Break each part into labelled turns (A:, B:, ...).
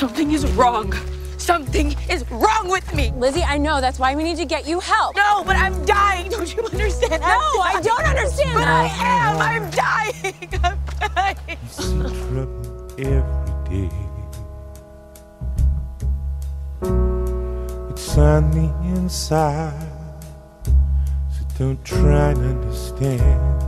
A: Something is wrong. Something is wrong with me.
B: Lizzie, I know. That's why we need to get you help.
A: No, but I'm dying. Don't you understand?
B: No, I don't understand
A: But. I am. I'm dying. I'm dying.
C: see trouble every day. It's on the inside, so don't try and understand.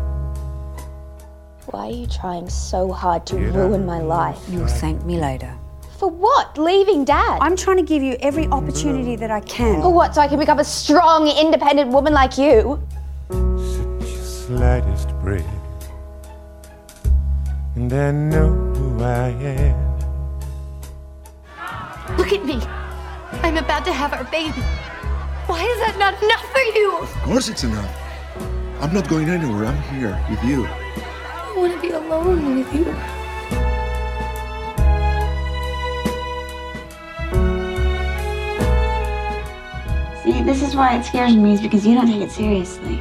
D: Why are you trying so hard to
C: Get
D: ruin
C: out
D: my life?
E: You'll thank me later.
D: For what? Leaving dad?
E: I'm trying to give you every opportunity that I can.
D: For what? So I can become a strong, independent woman like you?
C: Such a slightest breath, and I know who I am.
F: Look at me. I'm about to have our baby. Why is that not enough for you?
G: Of course it's enough. I'm not going anywhere. I'm here with you.
F: I want to be alone with you.
H: See, this is why it scares me, is because you don't take it seriously.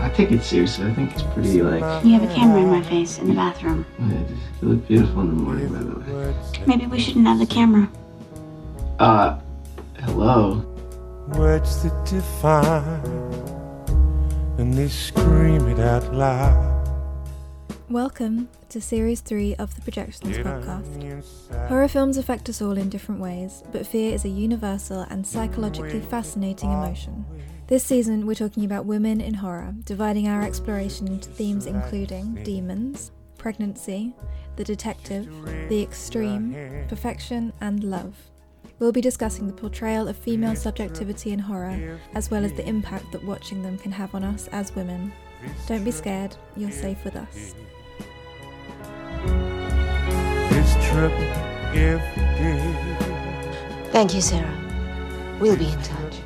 I: I take it seriously. I think it's pretty, like,
H: You have a camera in my face in the bathroom.
I: yeah, you look beautiful in the morning, by the way.
H: Maybe we shouldn't have the camera.
I: Uh, hello.
C: words that define, and they scream it out loud.
J: Welcome to Series 3 of the Projections podcast. Horror films affect us all in different ways, but fear is a universal and psychologically fascinating emotion. This season, we're talking about women in horror, dividing our exploration into themes including demons, pregnancy, the detective, the extreme, perfection, and love. We'll be discussing the portrayal of female subjectivity in horror, as well as the impact that watching them can have on us as women. Don't be scared, you're safe with us.
C: There's trouble every day.
K: Thank you, Sarah. We'll be in touch.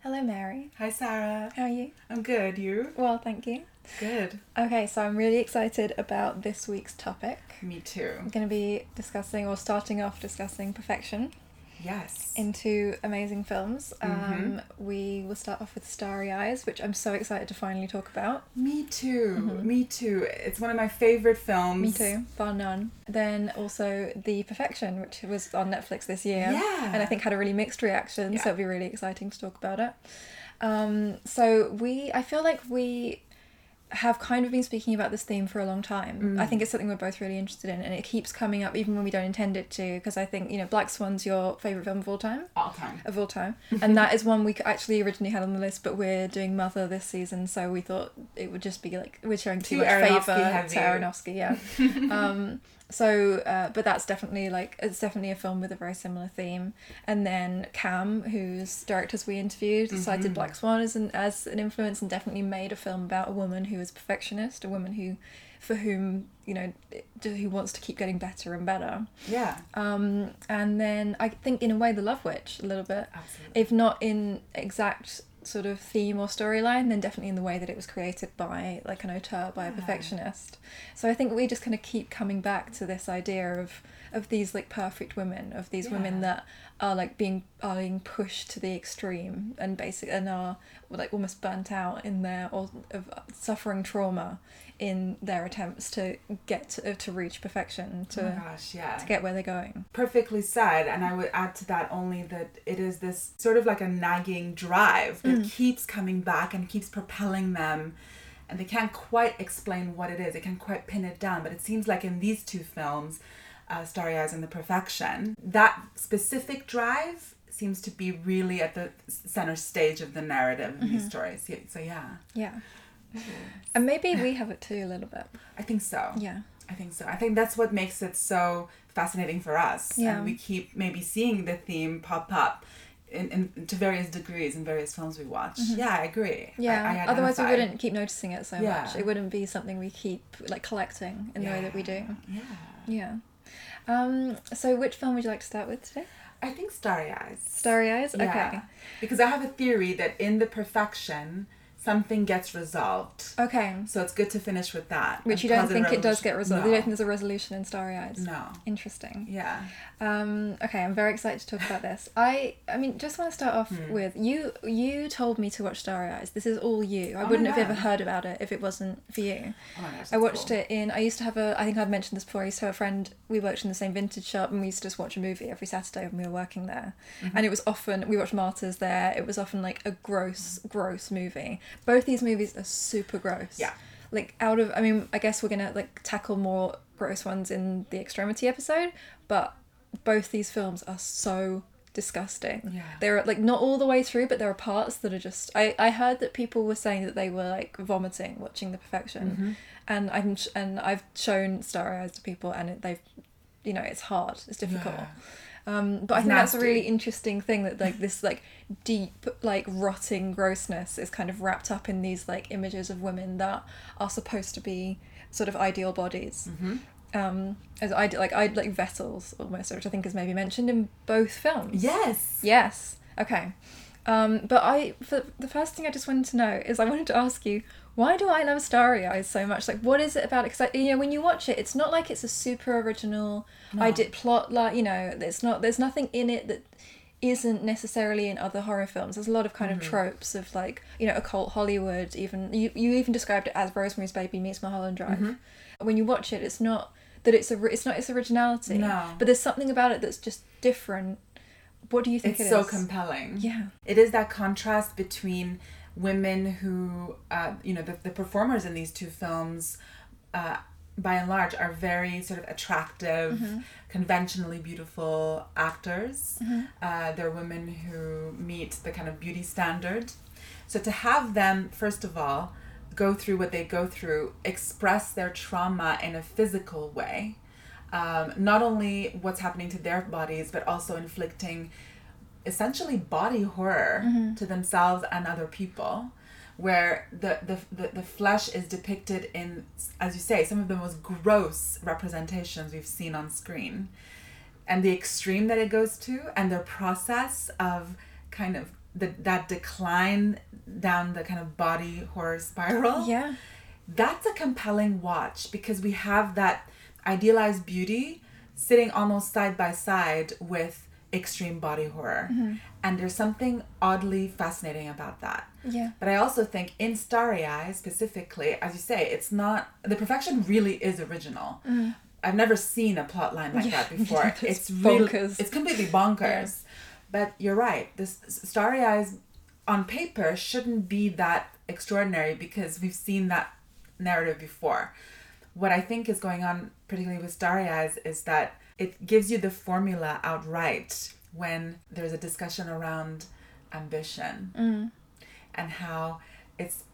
J: Hello, Mary.
L: Hi, Sarah.
J: How are you?
L: I'm good. You?
J: Well, thank you.
L: Good.
J: Okay, so I'm really excited about this week's topic.
L: Me too.
J: I'm going to be discussing, or starting off discussing perfection
L: Yes.
J: in two amazing films. Um,
L: Mhm.
J: we will start off with Starry Eyes, which I'm so excited to finally talk about.
L: Me too.
J: Mhm.
L: Me too. It's one of my favorite films.
J: Me too, bar none. Then also The Perfection, which was on Netflix this year.
L: Yeah.
J: And I think had a really mixed reaction,
L: Yeah.
J: so it'll be really exciting to talk about it. Um, so we, I feel like we have kind of been speaking about this theme for a long time.
L: Mm.
J: I think it's something we're both really interested in, and it keeps coming up even when we don't intend it to. Because I think you know, Black Swan's your favorite film of all time.
L: All time.
J: Of all time, and that is one we actually originally had on the list, but we're doing Mother this season, so we thought it would just be like we're showing too,
L: Too
J: much favor to Aronofsky, yeah. um, so, uh, but that's definitely like it's definitely a film with a very similar theme. And then Cam, whose directors we interviewed, cited
L: Mhm.
J: Black Swan as an as an influence, and definitely made a film about a woman who is a perfectionist, a woman who, for whom you know, who wants to keep getting better and better.
L: Yeah.
J: Um, and then I think in a way the Love Witch a little bit,
L: Absolutely.
J: if not in exact sort of theme or storyline, then definitely in the way that it was created by like an auteur, by a
L: Yeah.
J: perfectionist. So I think we just kind of keep coming back to this idea of of these like perfect women, of these women that are like being are being pushed to the extreme and basic and are like almost burnt out in their or of suffering trauma in their attempts to get to, to reach perfection to
L: oh gosh, yeah.
J: to get where they're going.
L: Perfectly said, and I would add to that only that it is this sort of like a nagging drive that
J: Mm.
L: keeps coming back and keeps propelling them, and they can't quite explain what it is. They can't quite pin it down, but it seems like in these two films, uh, Starry Eyes and The Perfection, that specific drive seems to be really at the center stage of the narrative in these
J: Mhm.
L: stories. So yeah,
J: Yeah. And maybe we have it too a little bit.
L: I think so.
J: Yeah.
L: I think so. I think that's what makes it so fascinating for us.
J: Yeah.
L: And we keep maybe seeing the theme pop up in, in to various degrees in various films we watch.
J: Mhm.
L: Yeah, I agree.
J: Yeah.
L: I, I
J: Otherwise, we wouldn't keep noticing it so
L: Yeah.
J: much. It wouldn't be something we keep like collecting in the way that we do.
L: Yeah.
J: Yeah. Um. So, which film would you like to start with today?
L: I think Starry Eyes.
J: Starry Eyes. Okay.
L: Yeah. Because I have a theory that in the perfection, something gets resolved.
J: Okay.
L: So it's good to finish with that.
J: Which you don't think it does get resolved.
L: No.
J: You don't think there's a resolution in Starry Eyes.
L: No.
J: Interesting.
L: Yeah.
J: Um, okay, I'm very excited to talk about this. I, I mean, just want to start off
L: Hmm.
J: with you. You told me to watch Starry Eyes. This is all you. I
L: Oh
J: wouldn't have ever heard about it if it wasn't for you.
L: Oh gosh,
J: I watched
L: cool.
J: it in. I used to have a. I think I've mentioned this before. I used to have a friend. We worked in the same vintage shop, and we used to just watch a movie every Saturday when we were working there.
L: Mm-hmm.
J: And it was often we watched Martyrs there. It was often like a gross, gross movie. Both these movies are super gross.
L: Yeah.
J: Like out of, I mean, I guess we're gonna like tackle more gross ones in the extremity episode, but both these films are so disgusting.
L: Yeah.
J: They're like not all the way through, but there are parts that are just. I I heard that people were saying that they were like vomiting watching The Perfection,
L: Mm-hmm.
J: and I'm and I've shown Starry Eyes to people, and it, they've, you know, it's hard, it's difficult.
L: Yeah.
J: Um, but I think that's a really interesting thing that like this like deep like rotting grossness is kind of wrapped up in these like images of women that are supposed to be sort of ideal bodies.
L: Mm-hmm.
J: Um, as I like I like vessels almost, which I think is maybe mentioned in both films.
L: Yes.
J: Yes. Okay. Um, but I, for the first thing I just wanted to know is I wanted to ask you, why do I love Starry Eyes so much? Like, what is it about it? Because you know, when you watch it, it's not like it's a super original
L: No.
J: idea plot. Like, you know, it's not. There's nothing in it that isn't necessarily in other horror films. There's a lot of kind
L: Mhm.
J: of tropes of like, you know, occult Hollywood. Even you, you even described it as Rosemary's Baby meets Mulholland Drive.
L: Mhm.
J: When you watch it, it's not that it's a. It's not its originality.
L: No.
J: But there's something about it that's just different. What do you think
L: it's
J: it
L: so compelling.
J: Yeah.
L: It is that contrast between women who, uh, you know, the, the performers in these two films, uh, by and large, are very sort of attractive,
J: Mhm.
L: conventionally beautiful actors.
J: Mhm.
L: Uh, they're women who meet the kind of beauty standard. So to have them, first of all, go through what they go through, express their trauma in a physical way, um, not only what's happening to their bodies, but also inflicting essentially body horror
J: Mhm.
L: to themselves and other people where the, the, the, the flesh is depicted in as you say some of the most gross representations we've seen on screen and the extreme that it goes to and their process of kind of the, that decline down the kind of body horror spiral
J: Yeah.
L: that's a compelling watch because we have that idealized beauty sitting almost side by side with extreme body horror.
J: Mhm.
L: And there's something oddly fascinating about that.
J: Yeah.
L: But I also think in Starry Eyes specifically, as you say, it's not the perfection really is original.
J: Mm.
L: I've never seen a plot line like
J: Yeah,
L: that before.
J: it's
L: really it's completely bonkers. But you're right. This Starry Eyes on paper shouldn't be that extraordinary because we've seen that narrative before. What I think is going on, particularly with Starry Eyes, is that it gives you the formula outright when there's a discussion around ambition
J: Mm.
L: and how it's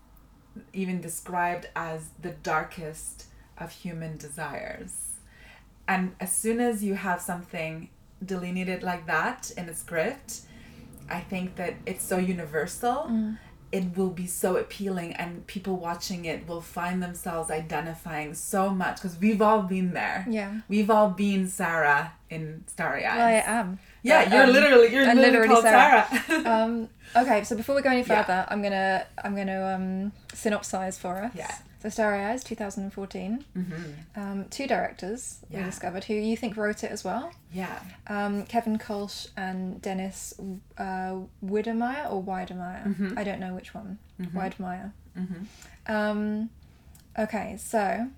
L: even described as the darkest of human desires. And as soon as you have something delineated like that in a script, I think that it's so universal.
J: Mm.
L: It will be so appealing, and people watching it will find themselves identifying so much because we've all been there.
J: Yeah.
L: We've all been Sarah in Starry Eyes.
J: Well, I am.
L: Yeah,
J: But,
L: you're
J: um,
L: literally you're
J: I'm
L: literally, called Sarah.
J: um, okay, so before we go any
L: Yeah.
J: further, I'm gonna I'm gonna um, synopsize for us.
L: Yeah.
J: So Starry Eyes, 2014.
L: Mhm.
J: Um, two directors we discovered who you think wrote it as well.
L: Yeah.
J: Um, Kevin Kolsch and Dennis uh, Widemeyer or Weidemeyer.
L: Mhm.
J: I don't know which one. Weidemeyer.
L: Mhm.
J: Um, okay, so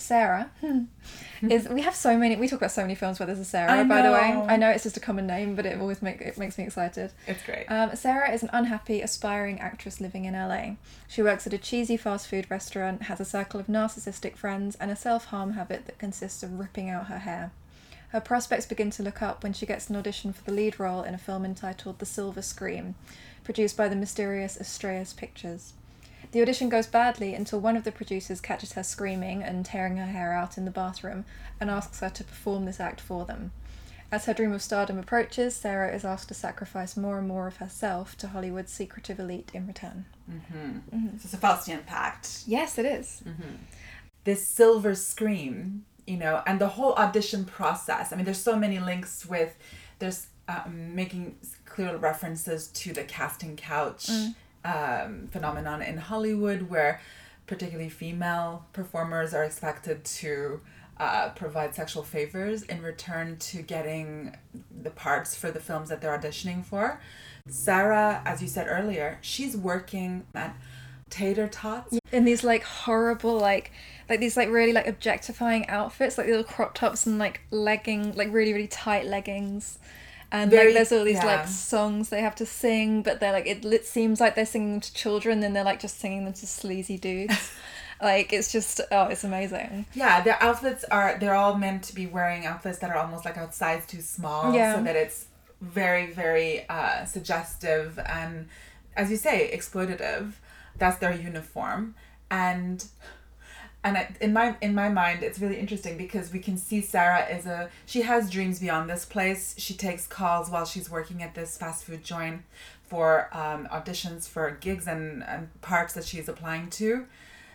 J: Sarah is. We have so many. We talk about so many films where there's a Sarah. By the way. I know it's just a common name, but it always make it makes me excited.
L: It's great.
J: Um, Sarah is an unhappy, aspiring actress living in LA. She works at a cheesy fast food restaurant, has a circle of narcissistic friends, and a self harm habit that consists of ripping out her hair. Her prospects begin to look up when she gets an audition for the lead role in a film entitled The Silver Scream, produced by the mysterious Astraeus Pictures. The audition goes badly until one of the producers catches her screaming and tearing her hair out in the bathroom and asks her to perform this act for them. As her dream of stardom approaches, Sarah is asked to sacrifice more and more of herself to Hollywood's secretive elite in return.
L: Mm-hmm.
J: Mhm.
L: So it's a Faustian pact.
J: Yes, it is.
L: This silver scream, you know, and the whole audition process. I mean, there's so many links with, there's um, making clear references to the casting couch
J: Mm.
L: Um, phenomenon in Hollywood where particularly female performers are expected to uh, provide sexual favors in return to getting the parts for the films that they're auditioning for. Sarah, as you said earlier, she's working at tater tots
J: in these like horrible like like these like really like objectifying outfits like little crop tops and like legging like really really tight leggings and
L: Very-
J: like there's all these
L: yeah.
J: like songs they have to sing but they're like it, it seems like they're singing them to children then they're like just singing them to sleazy dudes like it's just oh it's amazing
L: Yeah, their outfits are they're all meant to be wearing outfits that are almost like a size too small
J: Yeah.
L: so that it's very very uh, suggestive and as you say exploitative. That's their uniform and and I, in my in my mind it's really interesting because we can see Sarah is a she has dreams beyond this place. She takes calls while she's working at this fast food joint for um, auditions for gigs and, and parts that she's applying to.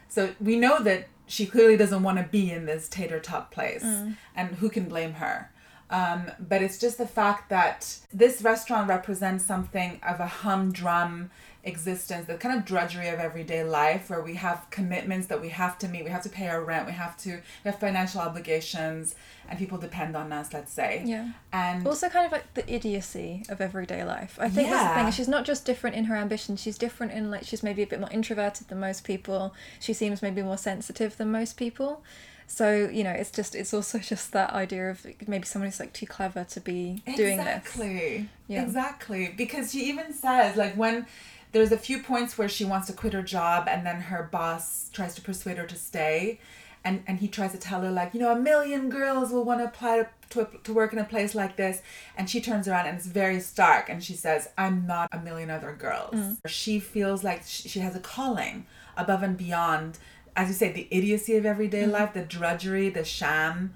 L: So we know that she clearly doesn't want to be in this tater tot place,
J: Mm.
L: and who can blame her? Um, but it's just the fact that this restaurant represents something of a humdrum existence, the kind of drudgery of everyday life, where we have commitments that we have to meet. We have to pay our rent. We have to we have financial obligations, and people depend on us. Let's say.
J: yeah
L: And
J: also kind of like the idiocy of everyday life i think that's the
L: Yeah.
J: thing she's not just different in her ambition she's different in like she's maybe a bit more introverted than most people she seems maybe more sensitive than most people so you know it's just it's also just that idea of maybe someone who's like too clever to be doing this
L: exactly
J: Yeah.
L: exactly because she even says like when there's a few points where she wants to quit her job and then her boss tries to persuade her to stay and and he tries to tell her like you know a million girls will want to apply to, to, to work in a place like this and she turns around and it's very stark and she says i'm not a million other girls
J: Mm.
L: she feels like she, she has a calling above and beyond as you say the idiocy of everyday
J: Mm.
L: life the drudgery the sham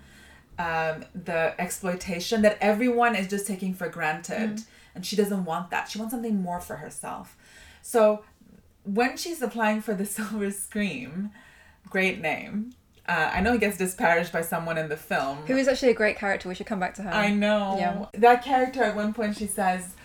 L: um, the exploitation that everyone is just taking for granted
J: Mm.
L: and she doesn't want that she wants something more for herself so when she's applying for the silver scream great name. Uh, i know he gets disparaged by someone in the film.
J: Who is actually a great character. We should come back to her.
L: I know.
J: Yeah.
L: That character at one point she says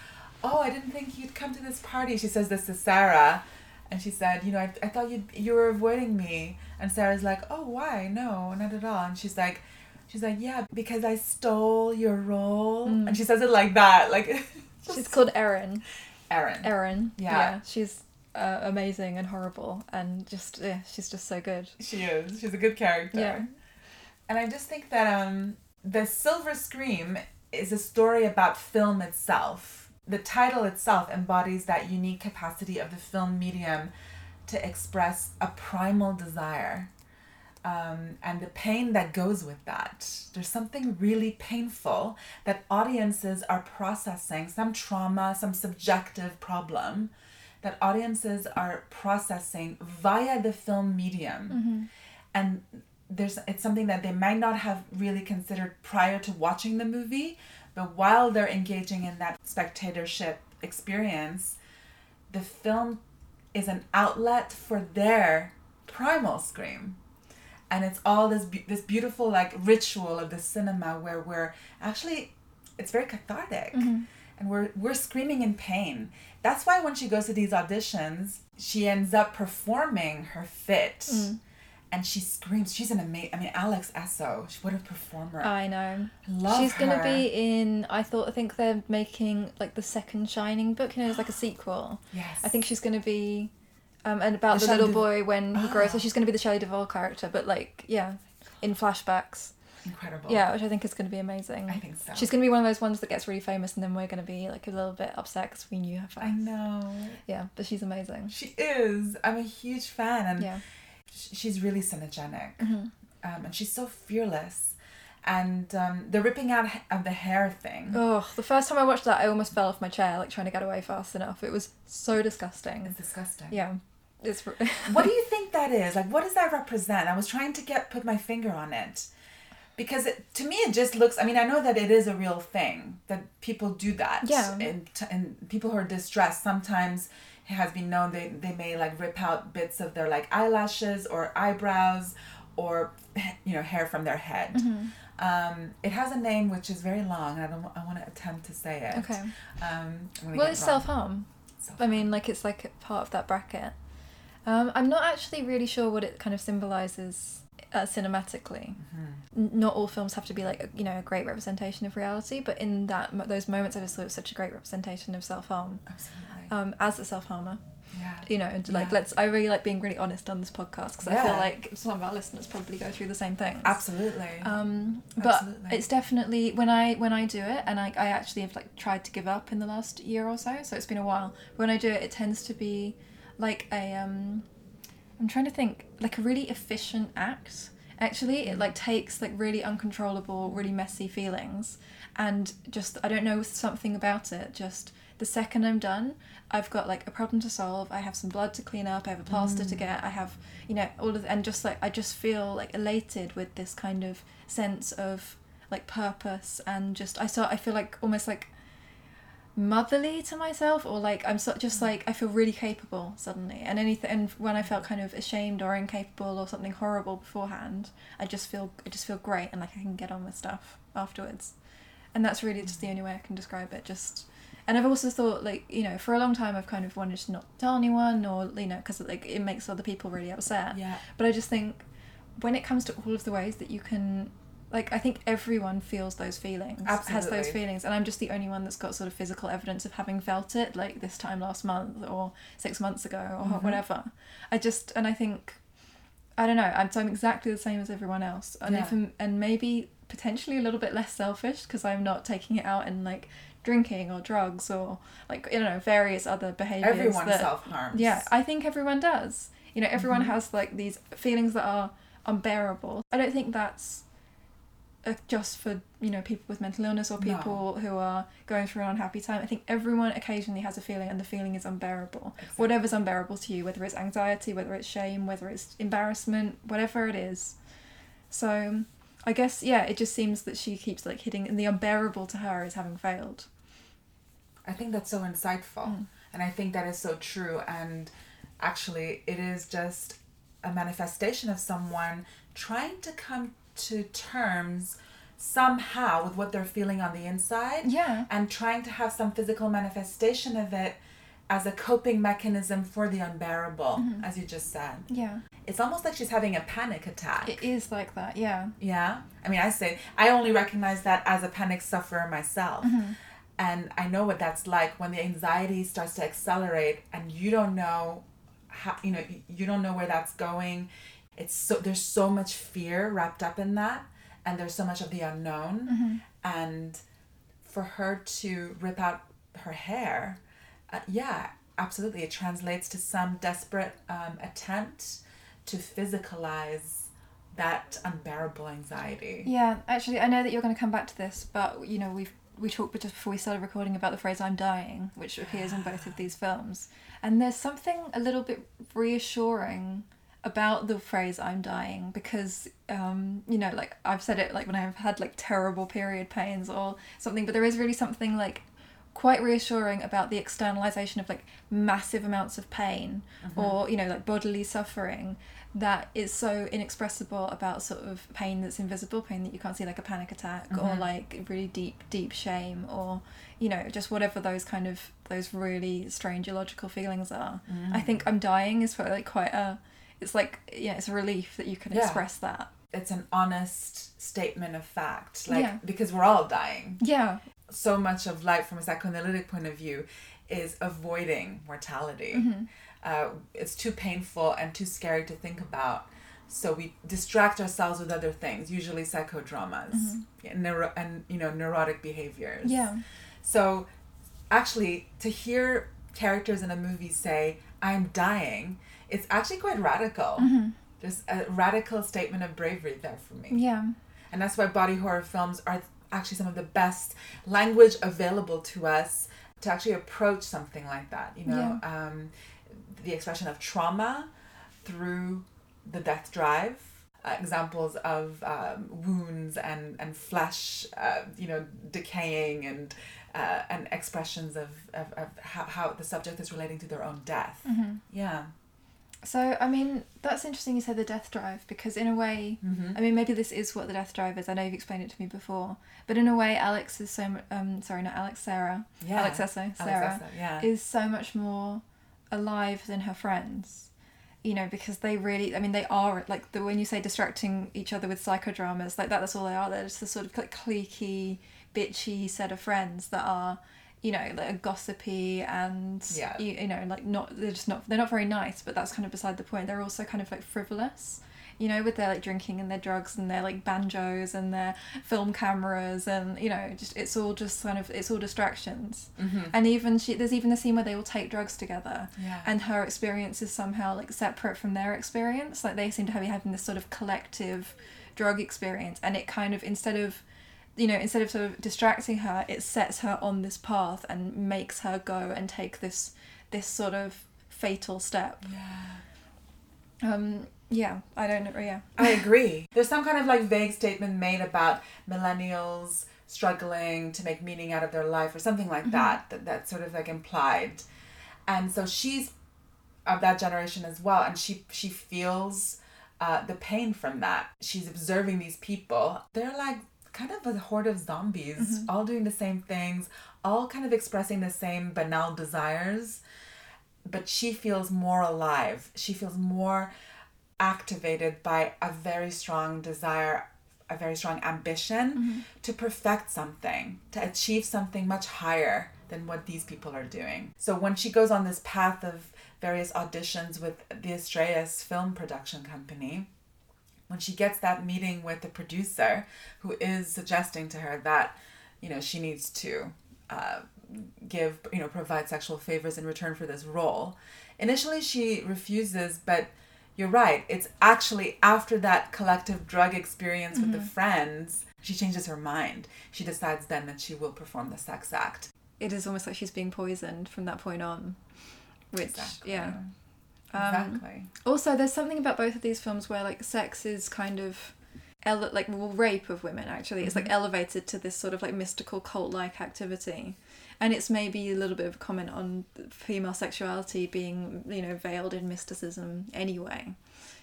L: oh i didn't think you'd come to this party. She says this to sarah and she said you know i, I thought you you were avoiding me. And sarah's like oh why? No not at all. And she's like she's like yeah because i stole your role.
J: Mm.
L: and she says it like that like
J: she's called erin
L: Erin.
J: erin
L: Yeah.
J: she's uh, amazing and horrible and just yeah she's just so good
L: She is. She's a good character.
J: Yeah.
L: And I just think that um, the Silver Scream is a story about film itself. The title itself embodies that unique capacity of the film medium to express a primal desire um, and the pain that goes with that. There's something really painful that audiences are processing, some trauma, some subjective problem that audiences are processing via the film medium. And there's it's something that they might not have really considered prior to watching the movie, but while they're engaging in that spectatorship experience, the film is an outlet for their primal scream and it's all this be- this beautiful like ritual of the cinema where we're actually it's very cathartic
J: Mhm.
L: and we're we're screaming in pain that's why when she goes to these auditions she ends up performing her fit
J: Mm.
L: and she screams she's an amazing i mean alex Essoe she- what a performer
J: I know.
L: love
J: She's gonna be in. I thought. I think they're making like the second Shining book. You know, it's like a sequel.
L: Yes.
J: I think she's gonna be, um, and about
L: The
J: the, little boy when he grows. So
L: Ah.
J: she's gonna be the Shelley Duvall character, but like yeah, in flashbacks.
L: incredible
J: Yeah, which I think is gonna be amazing.
L: I think so.
J: She's gonna be one of those ones that gets really famous, and then we're gonna be like a little bit upset because we knew her first.
L: i know
J: Yeah, but she's amazing.
L: she is i'm a huge fan and
J: Yeah.
L: she's really cinegenic
J: Mhm.
L: um, and she's so fearless and um, the ripping out of the hair thing
J: Oh, the first time I watched that, I almost fell off my chair, like trying to get away fast enough. It was so disgusting.
L: It's disgusting.
J: Yeah, it's.
L: what do you think that is like what does that represent i was trying to get put my finger on it because it, to me it just looks i mean i know that it is a real thing that people do that
J: Yeah.
L: and, t- and people who are distressed sometimes it has been known they, they may like rip out bits of their like eyelashes or eyebrows or you know hair from their head
J: Mhm.
L: um, it has a name which is very long and i don't i want to attempt to say it
J: Okay.
L: um,
J: Well, it's
L: it
J: self harm. I mean, like it's like part of that bracket. Um, I'm not actually really sure what it kind of symbolizes uh, cinematically. N- not all films have to be like a, you know a great representation of reality, but in that those moments, I just thought it was such a great representation of self harm.
L: Absolutely.
J: Um, as a self harmer.
L: Yeah.
J: You know, and, like
L: Yeah.
J: let's. I really like being really honest on this podcast because I feel like some of our listeners probably go through the same thing.
L: Absolutely.
J: Um, but
L: Absolutely.
J: it's definitely when I when I do it, and I, I actually have like tried to give up in the last year or so. So it's been a while. When I do it, it tends to be like a um, I'm trying to think like a really efficient act. Actually, it like takes like really uncontrollable, really messy feelings, and just I don't know something about it. Just the second I'm done, I've got like a problem to solve. I have some blood to clean up. I have a plaster to
L: Mm.
J: get. I have you know all of and just like I just feel like elated with this kind of sense of like purpose and just I start I feel like almost like motherly to myself or like I'm so, just mm. like I feel really capable suddenly. And anything and when I felt kind of ashamed or incapable or something horrible beforehand I just feel I just feel great and like I can get on with stuff afterwards. And that's really just the mm. only way I can describe it just and I've also thought like you know for a long time I've kind of wanted to not tell anyone or you know because like it makes other people really upset.
L: Yeah.
J: but I just think when it comes to all of the ways that you can like I think everyone feels those feelings has those feelings and I'm just the only one that's got sort of physical evidence of having felt it like this time last month or six months ago or
L: Mhm.
J: whatever I just and I think I don't know I'm, so I'm exactly the same as everyone else and if I'm, and maybe potentially a little bit less selfish because I'm not taking it out in like drinking or drugs or like you know various other behaviors
L: Everyone self-harms.
J: yeah I think everyone does you know everyone
L: Mhm.
J: has like these feelings that are unbearable I don't think that's Uh, just for you know people with mental illness or
L: No.
J: people who are going through an unhappy time. I think everyone occasionally has a feeling, and the feeling is unbearable. Whatever's unbearable to you, whether it's anxiety, whether it's shame, whether it's embarrassment, whatever it is. So, I guess yeah, it just seems that she keeps like hitting, and the unbearable to her is having failed.
L: I think that's so insightful. Mm. And I think that is so true. And actually, it is just a manifestation of someone trying to come to terms somehow with what they're feeling on the inside.
J: Yeah.
L: And trying to have some physical manifestation of it as a coping mechanism for the unbearable,
J: Mhm.
L: as you just said.
J: Yeah.
L: It's almost like she's having a panic attack.
J: It is like that, yeah.
L: Yeah. I mean, I say, I only recognize that as a panic sufferer myself.
J: Mhm.
L: And I know what that's like when the anxiety starts to accelerate and you don't know how, you know, you don't know where that's going. It's so, there's so much fear wrapped up in that. And there's so much of the unknown.
J: Mhm.
L: And for her to rip out her hair, uh, yeah, absolutely. It translates to some desperate um, attempt to physicalize that unbearable anxiety.
J: Yeah, actually, I know that you're going to come back to this, but you know, we've we talked just before we started recording about the phrase "I'm dying," which appears in both of these films, and there's something a little bit reassuring about the phrase "I'm dying" because um, you know, like I've said it like when I've had like terrible period pains or something, but there is really something like quite reassuring about the externalization of like massive amounts of pain
L: Mhm.
J: or you know like bodily suffering that is so inexpressible about sort of pain that's invisible pain that you can't see like a panic attack or
L: Mhm.
J: like really deep deep shame or you know just whatever those kind of those really strange illogical feelings are i
L: Mm.
J: think i'm dying is for like quite a it's like yeah it's a relief that you can
L: Yeah.
J: express that
L: It's an honest statement of fact. Like,
J: Yeah.
L: because we're all dying.
J: yeah
L: So much of life from a psychoanalytic point of view is avoiding mortality.
J: Mhm.
L: Uh, it's too painful and too scary to think about. So we distract ourselves with other things, usually psychodramas
J: Mhm.
L: and, neuro- and you know neurotic behaviors.
J: Yeah.
L: So actually, to hear characters in a movie say, "I'm dying," it's actually quite radical.
J: Mhm.
L: There's a radical statement of bravery there for me.
J: yeah
L: And that's why body horror films are actually some of the best language available to us to actually approach something like that. You know, um, the expression of trauma through the death drive. Uh, examples of um, wounds and and flesh, uh, you know, decaying and uh, and expressions of, of, of how, how the subject is relating to their own death.
J: Mhm.
L: Yeah.
J: So, I mean, that's interesting you said the death drive because, in a way,
L: Mhm.
J: I mean, maybe this is what the death drive is. I know you've explained it to me before, but in a way, Alex is so, um, sorry, not Alex, Sarah.
L: Yeah.
J: Alex Essoe,
L: Alex
J: Sarah,
L: Essoe, yeah.
J: is so much more alive than her friends. You know, because they really, I mean, they are, like, the when you say distracting each other with psychodramas, like, that, that's all they are. They're just the sort of, like, cliquey, bitchy set of friends that are you know like gossipy and
L: Yeah.
J: you, you know like not they're just not they're not very nice but that's kind of beside the point they're also kind of like frivolous you know with their like drinking and their drugs and their like banjos and their film cameras and you know just it's all just kind of it's all distractions
L: Mhm.
J: and even she there's even a scene where they all take drugs together
L: Yeah.
J: and her experience is somehow like separate from their experience like they seem to be having this sort of collective drug experience and it kind of instead of you know instead of sort of distracting her it sets her on this path and makes her go and take this this sort of fatal step Yeah. um yeah i don't know yeah
L: I agree. There's some kind of like vague statement made about millennials struggling to make meaning out of their life or something like
J: Mhm.
L: that, that. That's sort of like implied. And so she's of that generation as well, and she she feels uh, the pain from that. She's observing these people. They're like kind of a horde of zombies,
J: Mhm.
L: all doing the same things, all kind of expressing the same banal desires but she feels more alive. She feels more activated by a very strong desire, a very strong ambition to perfect something, to achieve something much higher than what these people are doing. So when she goes on this path of various auditions with the Astraeus film production company, when she gets that meeting with the producer who is suggesting to her that you know she needs to uh, give you know provide sexual favors in return for this role. Initially she refuses but you're right. It's actually after that collective drug experience with the
J: Mhm.
L: friends she changes her mind. She decides then that she will perform the sex act.
J: It is almost like she's being poisoned from that point on which
L: Exactly.
J: yeah Um,
L: Exactly.
J: also there's something about both of these films where like sex is kind of ele- like well, rape of women actually. Is like
L: Mhm.
J: elevated to this sort of like mystical cult-like activity. And it's maybe a little bit of a comment on female sexuality being you know veiled in mysticism anyway.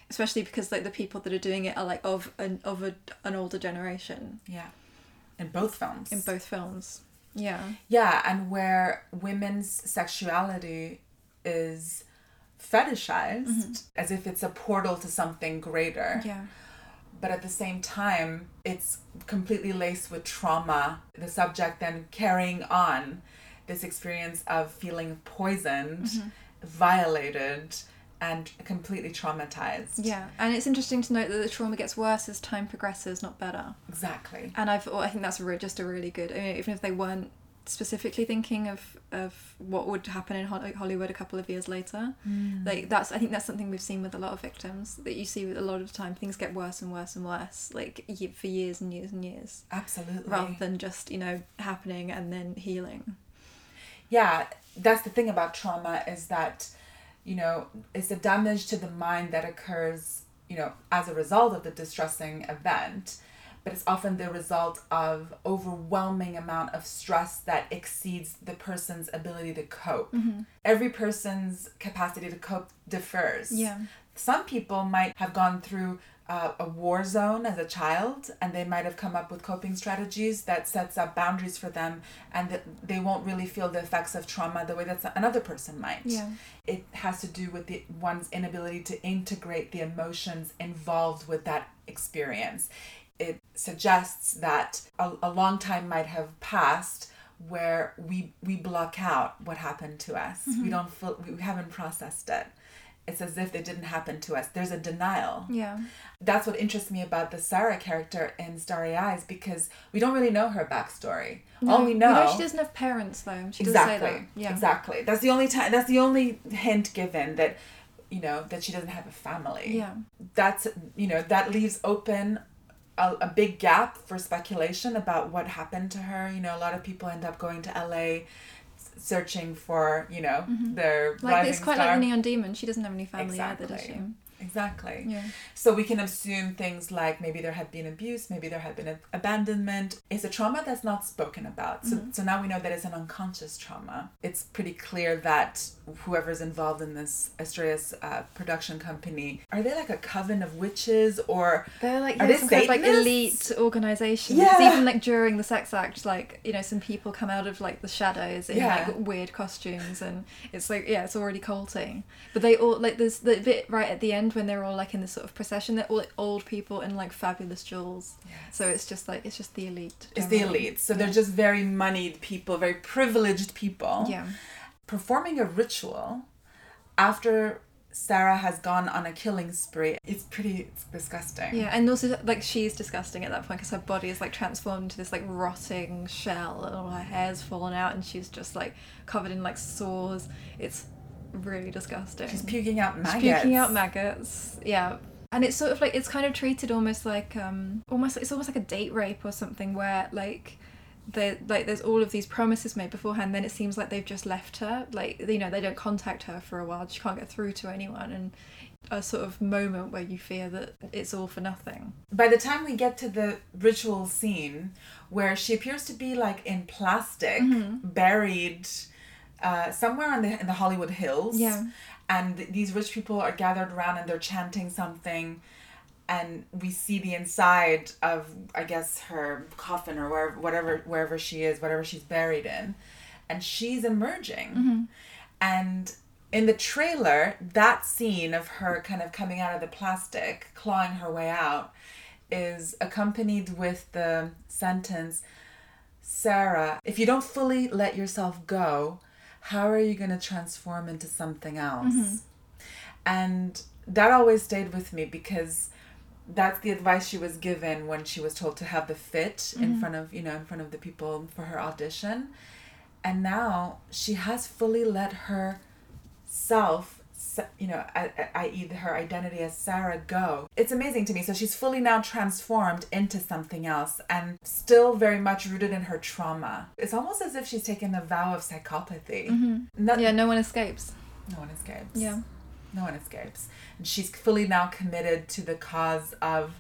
J: Especially because like the people that are doing it are like of an of a, an older generation.
L: Yeah. In both films.
J: In both films. Yeah.
L: Yeah, and where women's sexuality is fetishized
J: Mhm.
L: as if it's a portal to something greater.
J: yeah
L: But at the same time, it's completely laced with trauma. The subject then carrying on this experience of feeling poisoned,
J: Mhm.
L: violated, and completely traumatized.
J: Yeah, and it's interesting to note that the trauma gets worse as time progresses, not better.
L: Exactly.
J: And I've, I think that's just a really good. I mean, even if they weren't specifically thinking of of what would happen in Hollywood a couple of years later,
L: Mm.
J: like that's. I think that's something we've seen with a lot of victims that you see with a lot of time things get worse and worse and worse, like for years and years and years.
L: Absolutely.
J: Rather than just you know happening and then healing.
L: yeah that's the thing about trauma is that you know it's the damage to the mind that occurs you know as a result of the distressing event but it's often the result of overwhelming amount of stress that exceeds the person's ability to cope
J: Mhm.
L: every person's capacity to cope differs
J: Yeah.
L: some people might have gone through uh, a war zone as a child and they might have come up with coping strategies that sets up boundaries for them and that they won't really feel the effects of trauma the way that another person might
J: Yeah.
L: it has to do with the one's inability to integrate the emotions involved with that experience it suggests that a, a long time might have passed where we we block out what happened to us we
J: Mhm.
L: don't feel we haven't processed it it's as if it didn't happen to us there's a denial
J: Yeah.
L: that's what interests me about the Sarah character in Starry Eyes because we don't really know her backstory. All we know,
J: she doesn't have parents though. She
L: exactly,
J: say that. Yeah.
L: exactly. That's the only time. That's the only hint given that you know that she doesn't have a family.
J: Yeah.
L: That's you know that leaves open. A, a big gap for speculation about what happened to her. You know, a lot of people end up going to LA searching for, you know,
J: Mhm.
L: their
J: Like it's quite
L: star.
J: like the Neon Demon. She doesn't have any family either, does she?
L: Exactly.
J: Yeah.
L: So we can assume things like maybe there had been abuse, maybe there had been a- abandonment. It's a trauma that's not spoken about. So,
J: Mhm.
L: so now we know that it's an unconscious trauma. It's pretty clear that whoever's involved in this Astraeus uh, production company are they like a coven of witches or
J: They're like,
L: are
J: yeah,
L: they
J: some kind of like elite organization.
L: Yeah.
J: Even like during the sex act, like, you know, some people come out of like the shadows in
L: Yeah.
J: like weird costumes and it's like, yeah, it's already culting. But they all, like, there's the bit right at the end when they're all like in this sort of procession, they're all like old people in like fabulous jewels. So it's just like, it's just the elite.
L: It's the elite. So
J: Yeah.
L: they're just very moneyed people, very privileged people.
J: Yeah.
L: Performing a ritual after Sarah has gone on a killing spree. It's pretty it's disgusting.
J: Yeah, and also like she's disgusting at that point because her body is like transformed into this like rotting shell, and all her hair's fallen out, and she's just like covered in like sores. It's really disgusting.
L: She's puking out
J: She's puking out
L: maggots.
J: maggots. Yeah, and it's sort of like it's kind of treated almost like um almost it's almost like a date rape or something where like. There, like there's all of these promises made beforehand then it seems like they've just left her like you know they don't contact her for a while she can't get through to anyone and a sort of moment where you fear that it's all for nothing
L: By the time we get to the ritual scene where she appears to be like in plastic,
J: Mhm.
L: buried uh, somewhere on the in the Hollywood Hills.
J: Yeah.
L: And these rich people are gathered around and they're chanting something and we see the inside of I guess her coffin or wherever whatever wherever she is, whatever she's buried in. And she's emerging.
J: Mhm.
L: And in the trailer, that scene of her kind of coming out of the plastic, clawing her way out, is accompanied with the sentence Sarah, if you don't fully let yourself go, how are you going to transform into something else?
J: Mhm.
L: And that always stayed with me because that's the advice she was given when she was told to have the fit in
J: Mhm.
L: front of, you know, in front of the people for her audition. And now she has fully let herself, se- you know, i- i- i.e., her identity as Sarah, go. It's amazing to me. So she's fully now transformed into something else and still very much rooted in her trauma. It's almost as if she's taken a vow of psychopathy.
J: Mhm.
L: Not-
J: yeah no one escapes
L: no one escapes.
J: Yeah.
L: No one escapes. And she's fully now committed to the cause of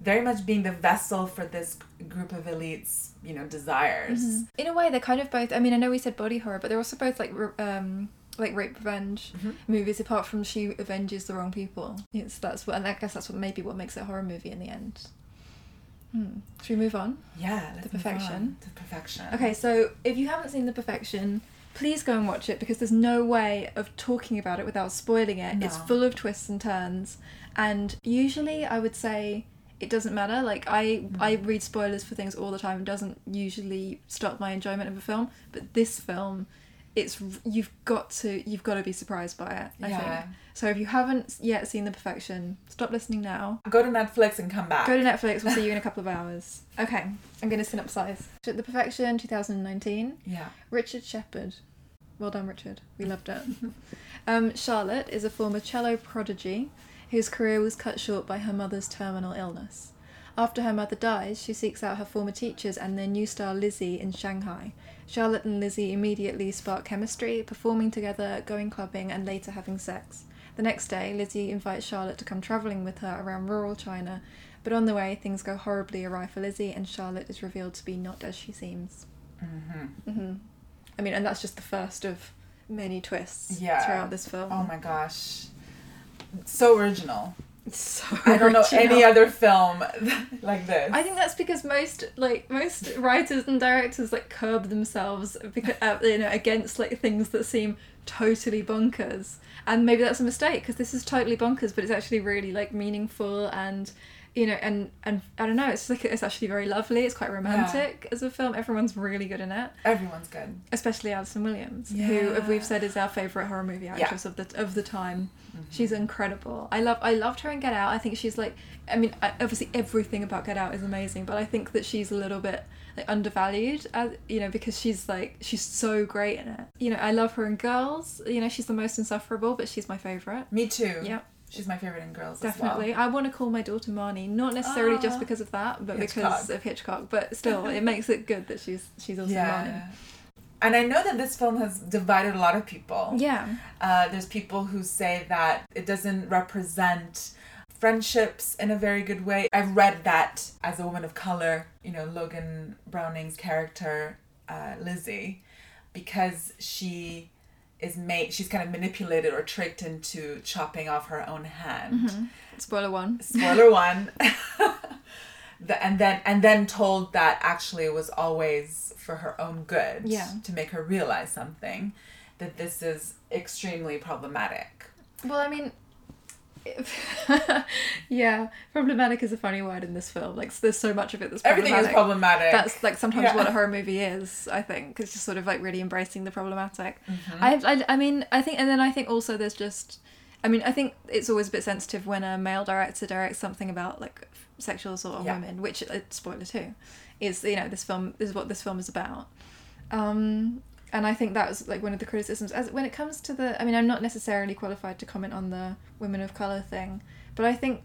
L: very much being the vessel for this group of elites, you know, desires.
J: Mhm. In a way, they're kind of both. I mean, I know we said body horror, but they're also both like um like rape revenge
L: Mhm.
J: movies. Apart from she avenges the wrong people. It's that's what, and I guess that's what maybe what makes it a horror movie in the end. Hmm. Should we move on?
L: Yeah,
J: The Perfection.
L: to perfection.
J: Okay, so if you haven't seen The Perfection, please go and watch it because there's no way of talking about it without spoiling it. It's full of twists and turns, and usually I would say it doesn't matter. Like I I read spoilers for things all the time. It doesn't usually stop my enjoyment of a film, but this film it's you've got to you've got to be surprised by it. I
L: Yeah.
J: think. So if you haven't yet seen The Perfection, stop listening now.
L: Go to Netflix and come back.
J: Go to Netflix. We'll see you in a couple of hours. Okay, I'm going to synopsize. The Perfection, 2019.
L: Yeah.
J: Richard Shepard. Well done, Richard. We loved it. um, Charlotte is a former cello prodigy whose career was cut short by her mother's terminal illness. After her mother dies, she seeks out her former teachers and their new star Lizzie in Shanghai. Charlotte and Lizzie immediately spark chemistry, performing together, going clubbing, and later having sex. The next day, Lizzie invites Charlotte to come travelling with her around rural China, but on the way, things go horribly awry for Lizzie, and Charlotte is revealed to be not as she seems.
L: Mm-hmm.
J: Mm-hmm. I mean, and that's just the first of many twists
L: Yeah.
J: throughout this film.
L: Oh my gosh. So original.
J: So
L: I don't know
J: original.
L: any other film like this.
J: I think that's because most like most writers and directors like curb themselves because uh, you know against like things that seem totally bonkers, and maybe that's a mistake because this is totally bonkers, but it's actually really like meaningful and you know and and I don't know it's like it's actually very lovely. It's quite romantic as a film. Everyone's really good in it.
L: Everyone's good.
J: especially Allison Williams, who
L: Yeah.
J: we've said is our favorite horror movie actress of the of the time.
L: Mm-hmm.
J: She's incredible. I love I loved her in Get Out. I think she's like I mean I, obviously everything about Get Out is amazing, but I think that she's a little bit like undervalued as you know because she's like she's so great in it. You know I love her in Girls. You know she's the most insufferable, but she's my favorite.
L: Me too.
J: Yep.
L: She's my favorite in Girls
J: Definitely.
L: as well.
J: I want to call my daughter Marnie, not necessarily
L: Ah.
J: just because of that, but
L: Hitchcock.
J: because of Hitchcock. But still, it makes it good that she's she's also Marnie.
L: And I know that this film has divided a lot of people.
J: Yeah.
L: Uh, there's people who say that it doesn't represent friendships in a very good way. I've read that as a woman of color, you know, Logan Browning's character, uh, Lizzie, because she is made, she's kind of manipulated or tricked into chopping off her own hand.
J: Mhm. Spoiler one.
L: Spoiler one. the, and then and then told that actually it was always for her own good
J: Yeah.
L: to make her realize something that this is extremely problematic
J: Well, I mean, yeah, problematic is a funny word in this film. Like, there's so much of it that's
L: Everything is
J: problematic.
L: problematic.
J: That's like sometimes
L: Yeah.
J: what a horror movie is. I think it's just sort of like really embracing the problematic.
L: Mhm.
J: I, I, I mean, I think, and then I think also there's just, I mean, I think it's always a bit sensitive when a male director directs something about like sexual assault on
L: Yeah.
J: women, which uh, spoiler too, is you know this film this is what this film is about. Um, and I think that was like one of the criticisms as when it comes to the I mean I'm not necessarily qualified to comment on the women of color thing, but I think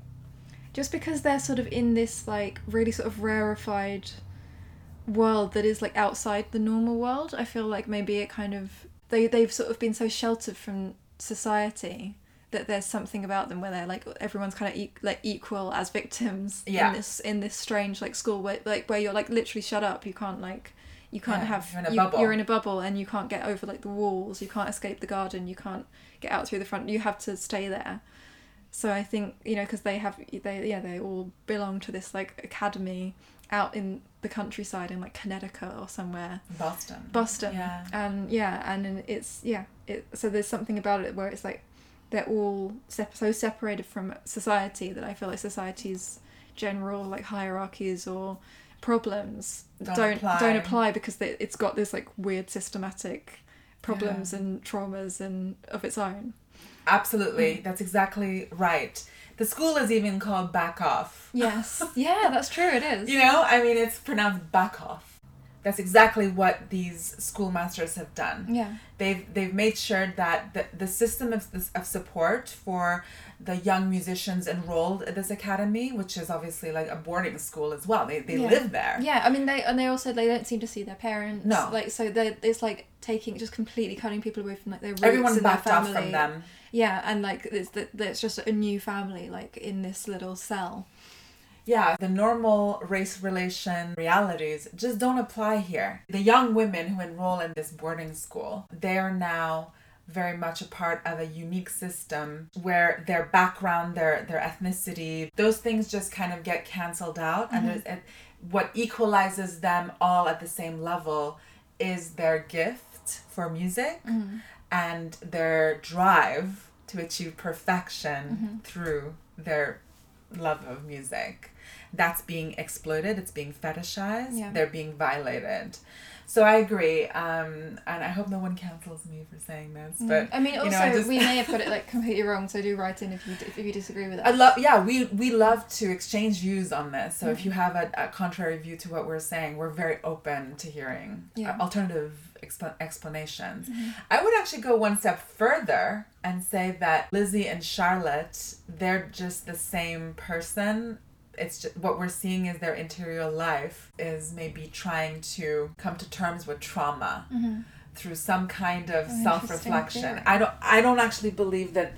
J: just because they're sort of in this like really sort of rarefied world that is like outside the normal world, I feel like maybe it kind of they they've sort of been so sheltered from society that there's something about them where they're like everyone's kind of e- like equal as victims
L: Yeah.
J: in this in this strange like school where like where you're like literally shut up you can't like you can't
L: Yeah,
J: have
L: you're in a
J: you,
L: bubble.
J: you're in a bubble and you can't get over like the walls you can't escape the garden you can't get out through the front you have to stay there so i think you know because they have they yeah they all belong to this like academy out in the countryside in like connecticut or somewhere
L: Boston.
J: boston
L: Yeah.
J: and yeah and it's yeah it so there's something about it where it's like they're all sep- so separated from society that i feel like society's general like hierarchies or problems
L: Don't
J: don't
L: apply.
J: don't apply because they, it's got this like weird systematic problems and traumas and of its own.
L: Absolutely. Mm. That's exactly right. The school is even called Bachoff.
J: Yes. Yeah that's true. It is.
L: You know i mean it's pronounced back off. That's exactly what these schoolmasters have done.
J: Yeah.
L: They've they've made sure that the, the system of, of support for the young musicians enrolled at this academy which is obviously like a boarding school as well they, they
J: yeah.
L: live there
J: Yeah, I mean they and they also they don't seem to see their parents.
L: No.
J: like so they it's like taking just completely cutting people away from like their roots
L: Everyone's
J: and their family.
L: from them.
J: Yeah, and like it's the, it's just a new family like in this little cell.
L: Yeah, the normal race relation realities just don't apply here. The young women who enroll in this boarding school, they are now very much a part of a unique system where their background, their their ethnicity, those things just kind of get canceled out and
J: Mhm.
L: there's and what equalizes them all at the same level is their gift for music
J: Mhm.
L: and their drive to achieve perfection
J: Mhm.
L: through their love of music. That's being exploited, it's being fetishized,
J: Yeah.
L: they're being violated. So I agree, um, and I hope no one cancels me for saying this. But
J: I mean,
L: you
J: also
L: know, I just-
J: we may have got it like completely wrong, so do write in if you if you disagree with us.
L: I love, yeah, we we love to exchange views on this. So if
J: Mhm.
L: you have a, a contrary view to what we're saying, we're very open to hearing uh,
J: Yeah.
L: alternative exp- explanations.
J: Mhm.
L: I would actually go one step further and say that Lizzie and Charlotte, they're just the same person. It's just, what we're seeing is their interior life is maybe trying to come to terms with trauma
J: Mhm.
L: through some kind of
J: Oh,
L: self-reflection. I don't I don't actually believe that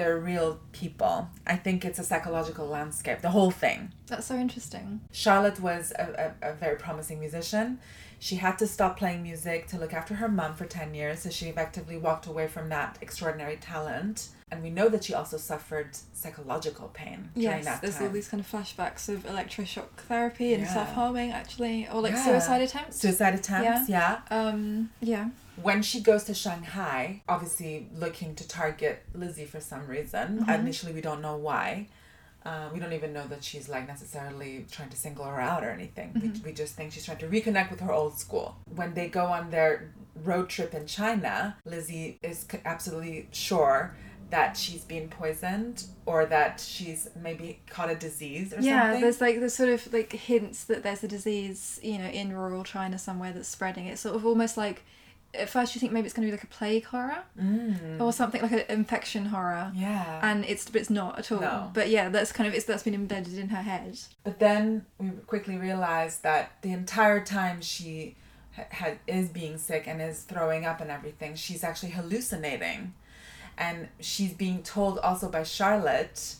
L: they're real people. I think it's a psychological landscape, the whole thing.
J: That's so interesting.
L: Charlotte was a, a, a very promising musician. She had to stop playing music to look after her mom for 10 years, so she effectively walked away from that extraordinary talent. And we know that she also suffered psychological pain during
J: Yes,
L: that
J: there's
L: time.
J: all these kind of flashbacks of electroshock therapy and
L: Yeah.
J: self harming, actually, or like
L: Yeah.
J: suicide attempts.
L: Suicide attempts, yeah.
J: Um, yeah.
L: When she goes to Shanghai, obviously looking to target Lizzie for some reason.
J: Mhm.
L: Initially, we don't know why. Uh, we don't even know that she's like necessarily trying to single her out or anything.
J: Mhm.
L: We, we just think she's trying to reconnect with her old school. When they go on their road trip in China, Lizzie is absolutely sure that she's been poisoned or that she's maybe caught a disease or
J: yeah,
L: something.
J: Yeah, there's like there's sort of like hints that there's a disease, you know, in rural China somewhere that's spreading. It's sort of almost like at first you think maybe it's going to be like a plague horror
L: Mm.
J: or something like an infection horror.
L: Yeah.
J: And it's but it's not at all.
L: No.
J: But yeah, that's kind of it's that's been embedded in her head.
L: But then we quickly realized that the entire time she ha- ha- is being sick and is throwing up and everything, she's actually hallucinating. And she's being told also by Charlotte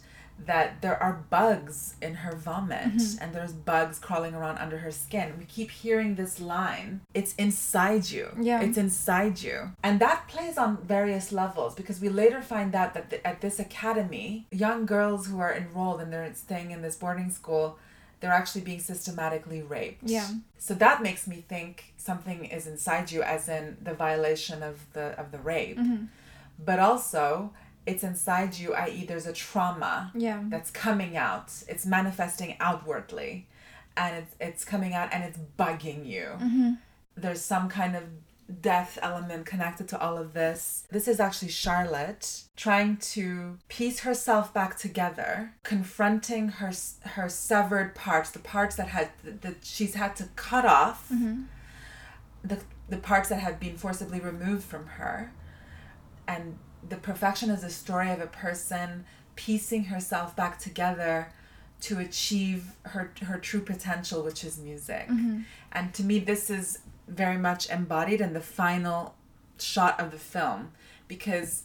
L: that there are bugs in her vomit
J: Mhm.
L: and there's bugs crawling around under her skin. We keep hearing this line. It's inside you.
J: Yeah.
L: It's inside you. And that plays on various levels because we later find out that the, at this academy, young girls who are enrolled and they're staying in this boarding school, they're actually being systematically raped.
J: Yeah.
L: So that makes me think something is inside you as in the violation of the of the rape.
J: Mhm.
L: But also it's inside you, i.e., there's a trauma
J: Yeah.
L: that's coming out. It's manifesting outwardly, and it's it's coming out and it's bugging you.
J: Mhm.
L: There's some kind of death element connected to all of this. This is actually Charlotte trying to piece herself back together, confronting her her severed parts, the parts that had that she's had to cut off,
J: Mhm.
L: the the parts that have been forcibly removed from her, and the perfection is a story of a person piecing herself back together to achieve her her true potential which is music
J: Mhm.
L: and to me this is very much embodied in the final shot of the film because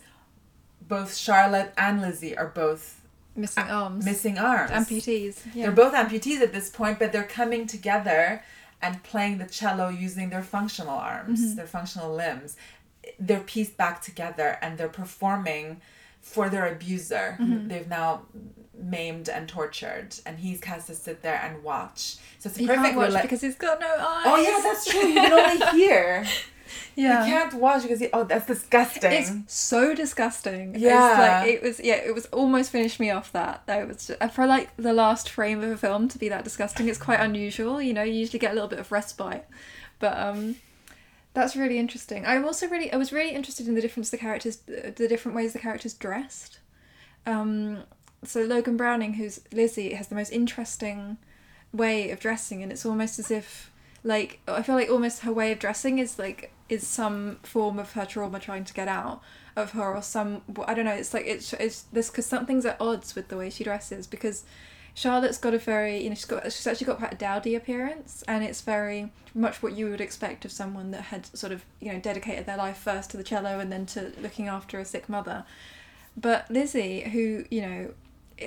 L: both charlotte and lizzie are both
J: Missing arms.
L: missing arms
J: Amputees. Yeah.
L: they're both amputees at this point but they're coming together and playing the cello using their functional arms
J: Mhm.
L: their functional limbs they're pieced back together and they're performing for their abuser
J: Mhm.
L: they've now maimed and tortured and he has to sit there and watch so it's a
J: You
L: perfect
J: can't watch
L: rela-
J: because he's got no eyes.
L: oh yeah that's true you can only hear
J: Yeah.
L: you can't watch because you, oh that's disgusting
J: It's so disgusting.
L: Yeah.
J: It's like it was yeah, it was almost finished me off that. It was just, for like the last frame of a film to be that disgusting, it's quite unusual. You know, you usually get a little bit of respite. But um that's really interesting. I'm also really I was really interested in the difference the characters the different ways the characters dressed. Um so Logan Browning who's Lizzie has the most interesting way of dressing and it's almost as if like I feel like almost her way of dressing is like is some form of her trauma trying to get out of her or some I don't know it's like it's it's this because something's at odds with the way she dresses because Charlotte's got a very you know she's got she's actually got quite a dowdy appearance and it's very much what you would expect of someone that had sort of you know dedicated their life first to the cello and then to looking after a sick mother. But Lizzie who you know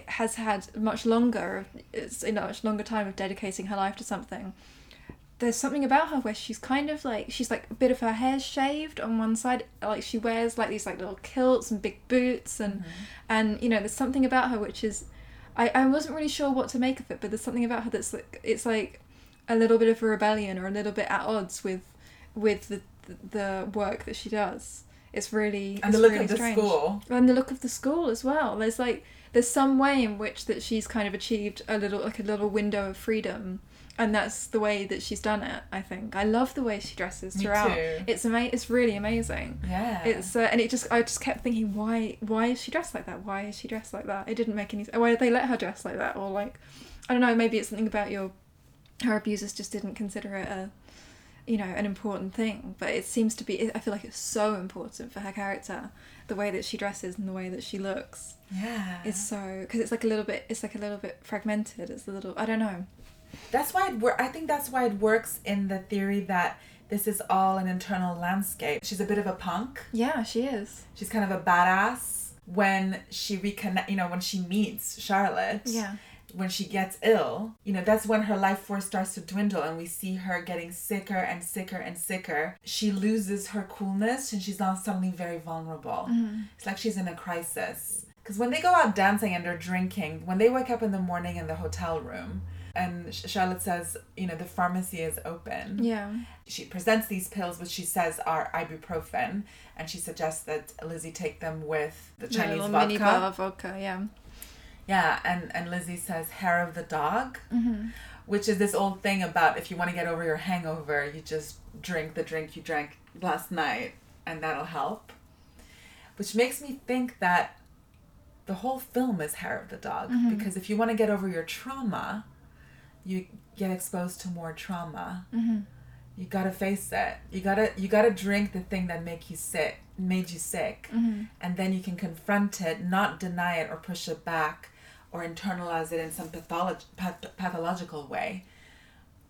J: has had much longer it's a much longer time of dedicating her life to something there's something about her where she's kind of like she's like a bit of her hair shaved on one side like she wears like these like little kilts and big boots and mm-hmm. and you know there's something about her which is I, I wasn't really sure what to make of it but there's something about her that's like it's like a little bit of a rebellion or a little bit at odds with with the the work that she does it's really
L: And the look
J: really
L: of the
J: strange.
L: school.
J: and the look of the school as well there's like there's some way in which that she's kind of achieved a little like a little window of freedom and that's the way that she's done it i think. I love the way she dresses
L: Me
J: throughout.
L: too.
J: it's ama- it's really amazing.
L: Yeah.
J: it's uh, and it just i just kept thinking why why is she dressed like that? Why is she dressed like that? It didn't make any why did they let her dress like that? Or like i don't know maybe it's something about your her abusers just didn't consider it a you know an important thing. But it seems to be i feel like it's so important for her character the way that she dresses and the way that she looks.
L: Yeah.
J: It's so because it's like a little bit it's like a little bit fragmented. It's a little i don't know
L: That's why it wor- I think that's why it works in the theory that this is all an internal landscape. She's a bit of a punk.
J: yeah she is
L: She's kind of a badass when she reconnect. You know, when she meets Charlotte.
J: Yeah.
L: When she gets ill, you know, that's when her life force starts to dwindle, and we see her getting sicker and sicker and sicker. She loses her coolness, and she's now suddenly very vulnerable.
J: Mhm.
L: It's like she's in a crisis. Because when they go out dancing and they're drinking, when they wake up in the morning in the hotel room, and Charlotte says, you know, the pharmacy is open.
J: Yeah.
L: She presents these pills, which she says are ibuprofen, and she suggests that Lizzie take them with the
J: The
L: Chinese
J: little
L: vodka.
J: mini vodka yeah
L: Yeah, and, and Lizzie says hair of the dog,
J: Mhm.
L: which is this old thing about if you want to get over your hangover, you just drink the drink you drank last night, and that'll help. Which makes me think that the whole film is hair of the dog,
J: Mhm.
L: because if you want to get over your trauma, you get exposed to more trauma.
J: Mhm.
L: You gotta face it. You gotta you gotta drink the thing that make you sick, made you sick,
J: Mhm.
L: and then you can confront it, not deny it or push it back, or internalize it in some patholog- path- pathological way.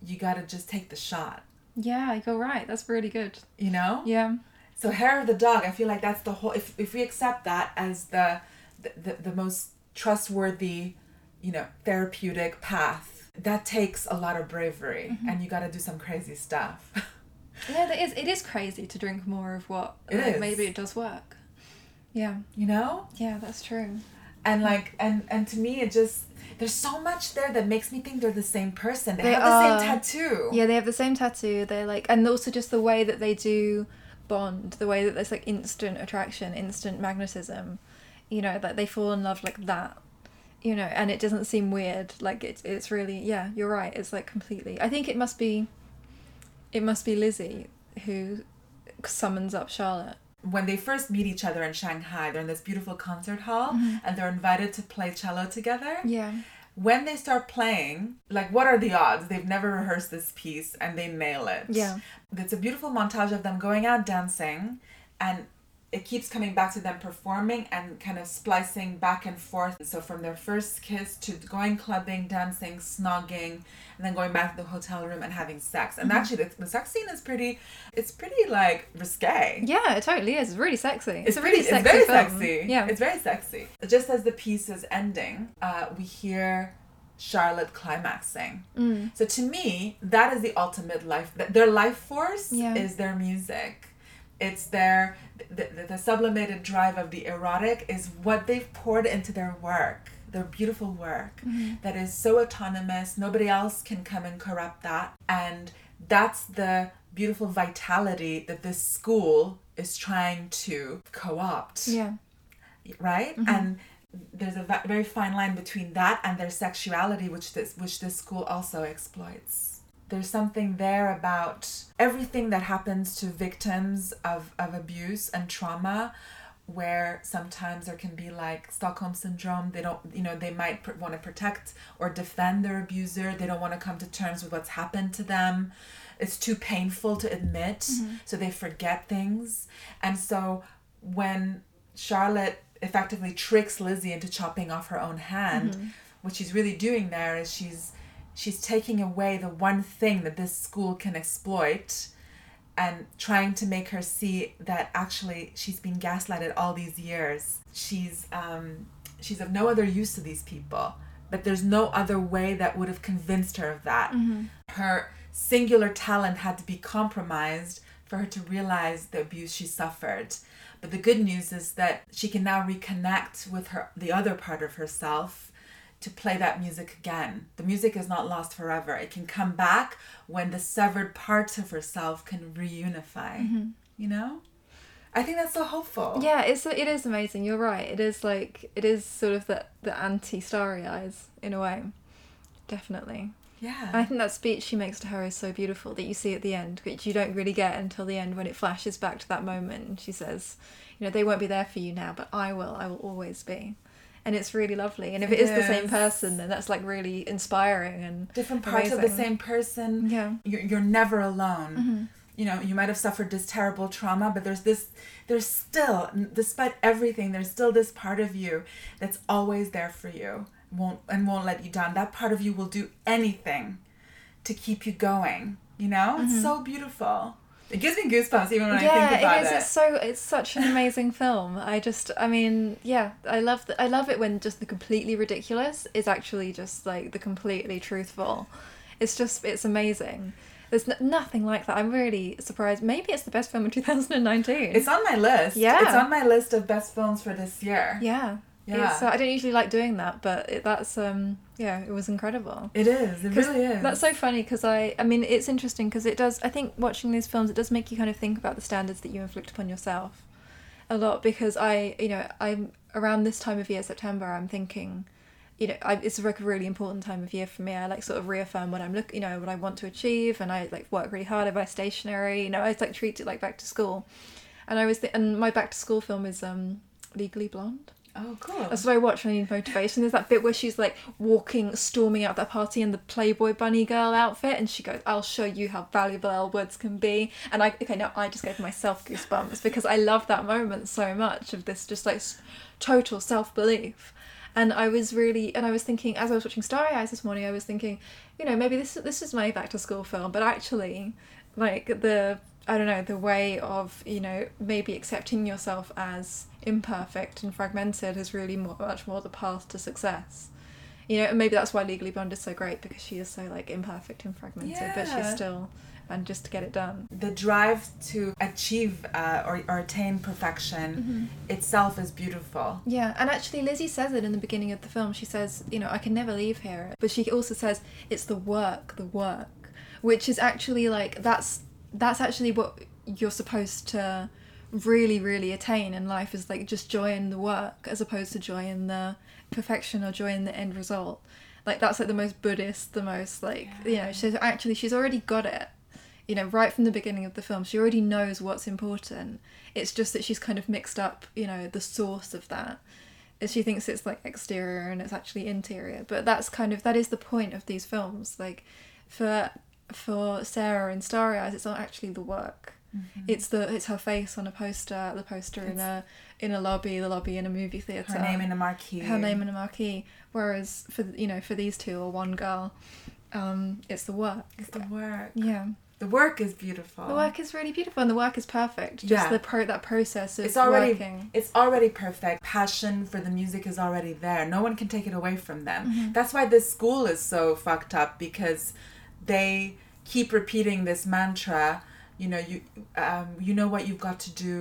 L: You gotta just take the shot.
J: Yeah, you're right. That's really good.
L: You know?
J: Yeah.
L: So hair of the dog, I feel like that's the whole. If if we accept that as the the, the, the most trustworthy, you know, therapeutic path, that takes a lot of bravery,
J: Mm-hmm.
L: and you got to do some crazy stuff.
J: Yeah, it is. It is crazy to drink more of what. Like. Maybe it does work. Yeah.
L: you know?
J: Yeah, that's true.
L: And like, and and to me, it just there's so much there that makes me think they're the same person. They,
J: They
L: have
J: are.
L: the same tattoo.
J: Yeah, they have the same tattoo. They're like, and also just the way that they do bond, the way that there's like instant attraction, instant magnetism. You know, that they fall in love like that. You know, and it doesn't seem weird. Like it's it's really yeah. You're right. It's like completely. I think it must be. It must be Lizzie who summons up Charlotte.
L: when they first meet each other in Shanghai, they're in this beautiful concert hall mm-hmm. and they're invited to play cello together.
J: Yeah.
L: When they start playing, like, what are the odds? They've never rehearsed this piece and they nail it.
J: Yeah.
L: It's a beautiful montage of them going out dancing and it keeps coming back to them performing and kind of splicing back and forth. So from their first kiss to going clubbing, dancing, snogging, and then going back to the hotel room and having sex. And
J: Mhm.
L: actually, the, the sex scene is pretty. It's pretty like risque.
J: Yeah, it totally is. It's really sexy.
L: It's,
J: a
L: pretty,
J: really sexy
L: it's very
J: film.
L: sexy.
J: Yeah.
L: It's very sexy. Just as the piece is ending, uh, we hear Charlotte climaxing.
J: Mm.
L: So to me, that is the ultimate life. Their life force
J: Yeah.
L: is their music. It's their the, the, the sublimated drive of the erotic is what they've poured into their work, their beautiful work
J: Mhm.
L: that is so autonomous. Nobody else can come and corrupt that. And that's the beautiful vitality that this school is trying to co-opt
J: Yeah.
L: right
J: Mhm.
L: and there's a very fine line between that and their sexuality which this which this school also exploits there's something there about everything that happens to victims of, of abuse and trauma where sometimes there can be like stockholm syndrome. They don't you know they might pr- want to protect or defend their abuser. They don't want to come to terms with what's happened to them. It's too painful to admit.
J: Mhm.
L: so they forget things. And so when charlotte effectively tricks lizzie into chopping off her own hand
J: Mhm.
L: what she's really doing there is she's she's taking away the one thing that this school can exploit and trying to make her see that actually she's been gaslighted all these years. She's um she's of no other use to these people but there's no other way that would have convinced her of that.
J: Mhm.
L: her singular talent had to be compromised for her to realize the abuse she suffered. But the good news is that she can now reconnect with her the other part of herself to play that music again. The music is not lost forever. It can come back when the severed parts of herself can reunify.
J: Mhm.
L: You know? I think that's so hopeful.
J: Yeah, it's it is amazing. You're right. It is like it is sort of the the anti starry eyes in a way. Definitely.
L: Yeah.
J: I think that speech she makes to her is so beautiful that you see at the end, which you don't really get until the end when it flashes back to that moment. And she says, "You know, they won't be there for you now, but I will. I will always be." And it's really lovely. And if it is the same person, then that's like really inspiring and
L: different parts of the same person.
J: Yeah.
L: You're, you're never alone.
J: Mhm.
L: You know, you might have suffered this terrible trauma, but there's this, there's still, despite everything, there's still this part of you that's always there for you, won't and won't let you down. That part of you will do anything to keep you going. You know,
J: Mhm.
L: it's so beautiful. It gives me goosebumps even when I
J: yeah,
L: think about
J: it is.
L: it.
J: It's so it's such an amazing film. I just, I mean, yeah, I love the, I love it when just the completely ridiculous is actually just like the completely truthful. It's just it's amazing. Mm. There's n- nothing like that. I'm really surprised. Maybe it's the best film of 2019.
L: It's on my list.
J: Yeah.
L: It's on my list of best films for this year.
J: Yeah.
L: Yeah.
J: It's, uh, I don't usually like doing that, but it, that's um yeah, it was incredible.
L: It is. It really is.
J: That's so funny because I I mean it's interesting because it does I think watching these films it does make you kind of think about the standards that you inflict upon yourself a lot because I you know I'm around this time of year September I'm thinking you know I, it's like a really important time of year for me I like sort of reaffirm what I'm look you know what I want to achieve and I like work really hard I buy stationery you know I like treat it like back to school and I was th- and my back to school film is um Legally Blonde
L: Oh, cool.
J: that's what I watch when I need motivation. There's that bit where she's like walking, storming out of that party in the Playboy bunny girl outfit, and she goes, "I'll show you how valuable our words can be." And I, okay, now I just gave myself goosebumps because I love that moment so much of this just like total self belief. And I was really, and I was thinking, as I was watching Starry Eyes this morning, I was thinking, you know, maybe this this is my back to school film, but actually, like the I don't know the way of you know maybe accepting yourself as imperfect and fragmented is really more, much more the path to success. You know, and maybe that's why Legally Blonde is so great because she is so like imperfect and fragmented, but she's still and just to get it done.
L: The drive to achieve uh, or, or attain perfection itself is beautiful.
J: Yeah, and actually Lizzie says it in the beginning of the film. She says, you know, I can never leave here. But she also says it's the work, the work, which is actually like that's that's actually what you're supposed to really really attain in life is like just joy in the work as opposed to joy in the perfection or joy in the end result. Like that's like the most Buddhist, the most like you know, she's actually she's already got it you know, right from the beginning of the film, she already knows what's important. It's just that she's kind of mixed up, you know, the source of that. She thinks it's like exterior and it's actually interior. But that's kind of that is the point of these films. Like for for Sarah in Starry Eyes, it's not actually the work.
L: Mhm.
J: It's the it's her face on a poster, the poster in a in a lobby, the lobby in a movie theater.
L: Her name in a marquee.
J: Her name in a marquee. Whereas for you know for these two or one girl, um, it's the work.
L: It's the work.
J: Yeah.
L: The work is beautiful.
J: The work is really beautiful and the work is perfect. Just
L: Yeah.
J: the pro that process of
L: it's already
J: working.
L: it's already perfect. Passion for the music is already there. No one can take it away from them.
J: Mhm.
L: That's why this school is so fucked up because they keep repeating this mantra. You know, you um, you know what you've got to do.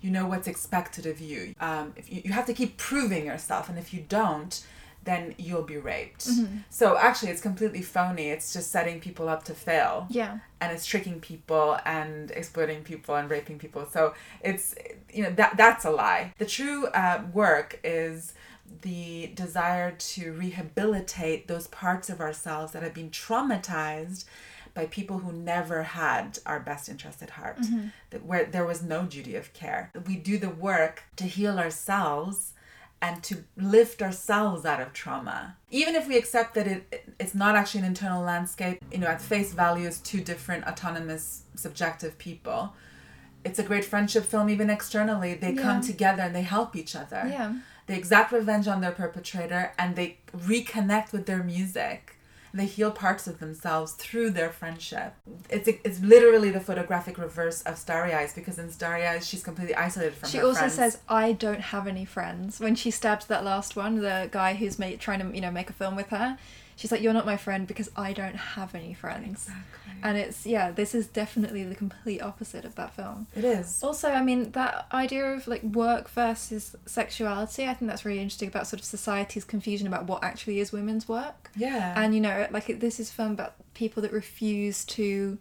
L: You know what's expected of you. Um, if you, you have to keep proving yourself, and if you don't, then you'll be raped.
J: Mhm.
L: So actually, it's completely phony. It's just setting people up to fail
J: Yeah.
L: and it's tricking people and exploiting people and raping people. So it's you know that that's a lie. The true uh, work is the desire to rehabilitate those parts of ourselves that have been traumatized by people who never had our best interest at heart.
J: Mhm.
L: that where there was no duty of care. We do the work to heal ourselves and to lift ourselves out of trauma. Even if we accept that it it's not actually an internal landscape you know at face value is two different autonomous subjective people. It's a great friendship film even externally. They come together and they help each other.
J: Yeah.
L: They exact revenge on their perpetrator and they reconnect with their music they heal parts of themselves through their friendship it's it's literally the photographic reverse of starry eyes because in starry eyes she's completely isolated from
J: She also
L: friends.
J: says, "I don't have any friends." When she stabs that last one, the guy who's made, trying to you know make a film with her, she's like, "You're not my friend because I don't have any friends." And it's yeah, this is definitely the complete opposite of that film.
L: It is.
J: Also, I mean that idea of like work versus sexuality, I think that's really interesting about sort of society's confusion about what actually is women's work.
L: Yeah.
J: And you know, like it- this is film about people that refuse to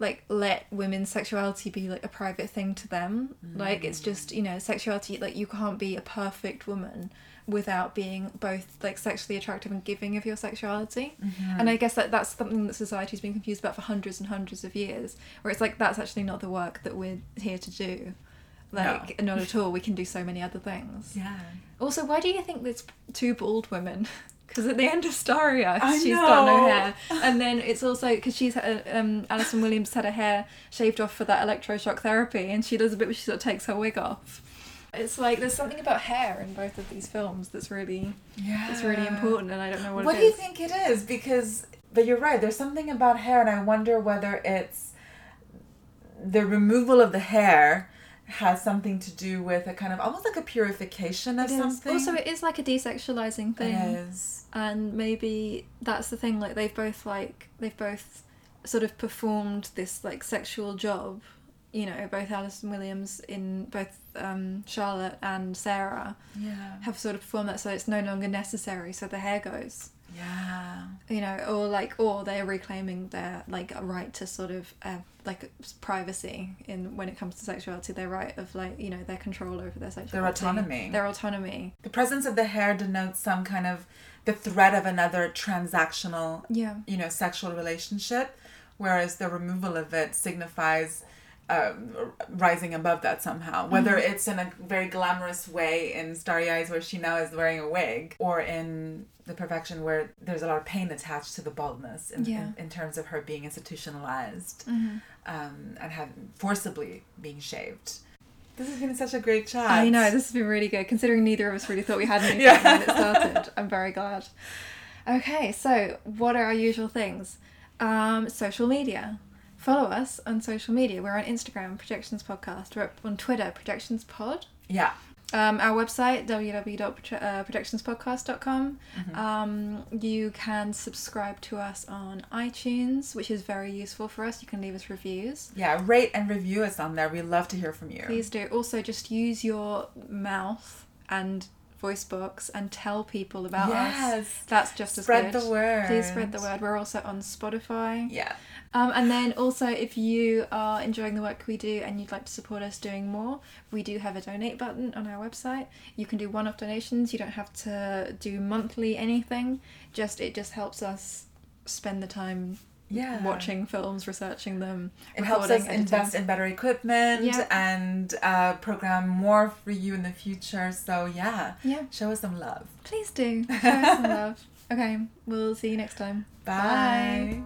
J: like let women's sexuality be like a private thing to them. Like it's mm. just, you know, sexuality like you can't be a perfect woman without being both like sexually attractive and giving of your sexuality.
L: Mhm.
J: And I guess that that's something that society's been confused about for hundreds and hundreds of years, where it's like that's actually not the work that we're here to do. Like not at all. We can do so many other things.
L: Yeah.
J: Also, why do you think there's two bald women? Because at the end of Starry Eyes,
L: I
J: she's got no hair, and then it's also because she's had, um, Allison Williams had her hair shaved off for that electroshock therapy, and she does a bit where she sort of takes her wig off. It's like there's something about hair in both of these films that's really, yeah. that's really important, and I don't know what,
L: What do you think it is? Because, but you're right. There's something about hair, and I wonder whether it's the removal of the hair has something to do with a kind of almost like a purification of something.
J: Also, it is like a desexualizing thing.
L: It is.
J: And maybe that's the thing. Like they've both like they've both sort of performed this like sexual job. You know, both Allison Williams in both um, Charlotte and Sarah
L: Yeah.
J: have sort of performed that, so it's no longer necessary. So the hair goes.
L: Yeah.
J: You know, or like, or they're reclaiming their like right to sort of uh, like privacy in when it comes to sexuality. Their right of like you know their control over their sexuality.
L: Their autonomy.
J: Their autonomy.
L: The presence of the hair denotes some kind of the threat of another transactional,
J: Yeah.
L: you know, sexual relationship, whereas the removal of it signifies um, rising above that somehow. Whether
J: Mhm.
L: it's in a very glamorous way in Starry Eyes, where she now is wearing a wig, or in The Perfection, where there's a lot of pain attached to the baldness in,
J: Yeah.
L: in, in terms of her being institutionalized
J: Mhm.
L: um, and have forcibly being shaved. This has been such a great chat.
J: I know this has been really good. Considering neither of us really thought we had anything
L: Yeah.
J: when it started, I'm very glad. Okay, so what are our usual things? Um, social media. Follow us on social media. We're on Instagram, Projections Podcast. We're on Twitter, Projections Pod.
L: Yeah.
J: Um, our website, www.projectionspodcast.com.
L: Mm-hmm.
J: Um, you can subscribe to us on iTunes, which is very useful for us. You can leave us reviews.
L: Yeah, rate and review us on there. We love to hear from you.
J: Please do. Also, just use your mouth and voice box and tell people about
L: Yes.
J: us. That's just as good.
L: Spread the word.
J: Please spread the word. We're also on Spotify.
L: Yeah.
J: Um, and then also, if you are enjoying the work we do and you'd like to support us doing more, we do have a donate button on our website. You can do one-off donations. You don't have to do monthly anything. Just it just helps us spend the time
L: Yeah.
J: watching films, researching them.
L: It helps us
J: editing.
L: invest in better equipment
J: Yeah.
L: and uh, program more for you in the future. So yeah,
J: Yeah.
L: show us some love.
J: Please do. Show us some love. Okay, we'll see you next time.
L: Bye.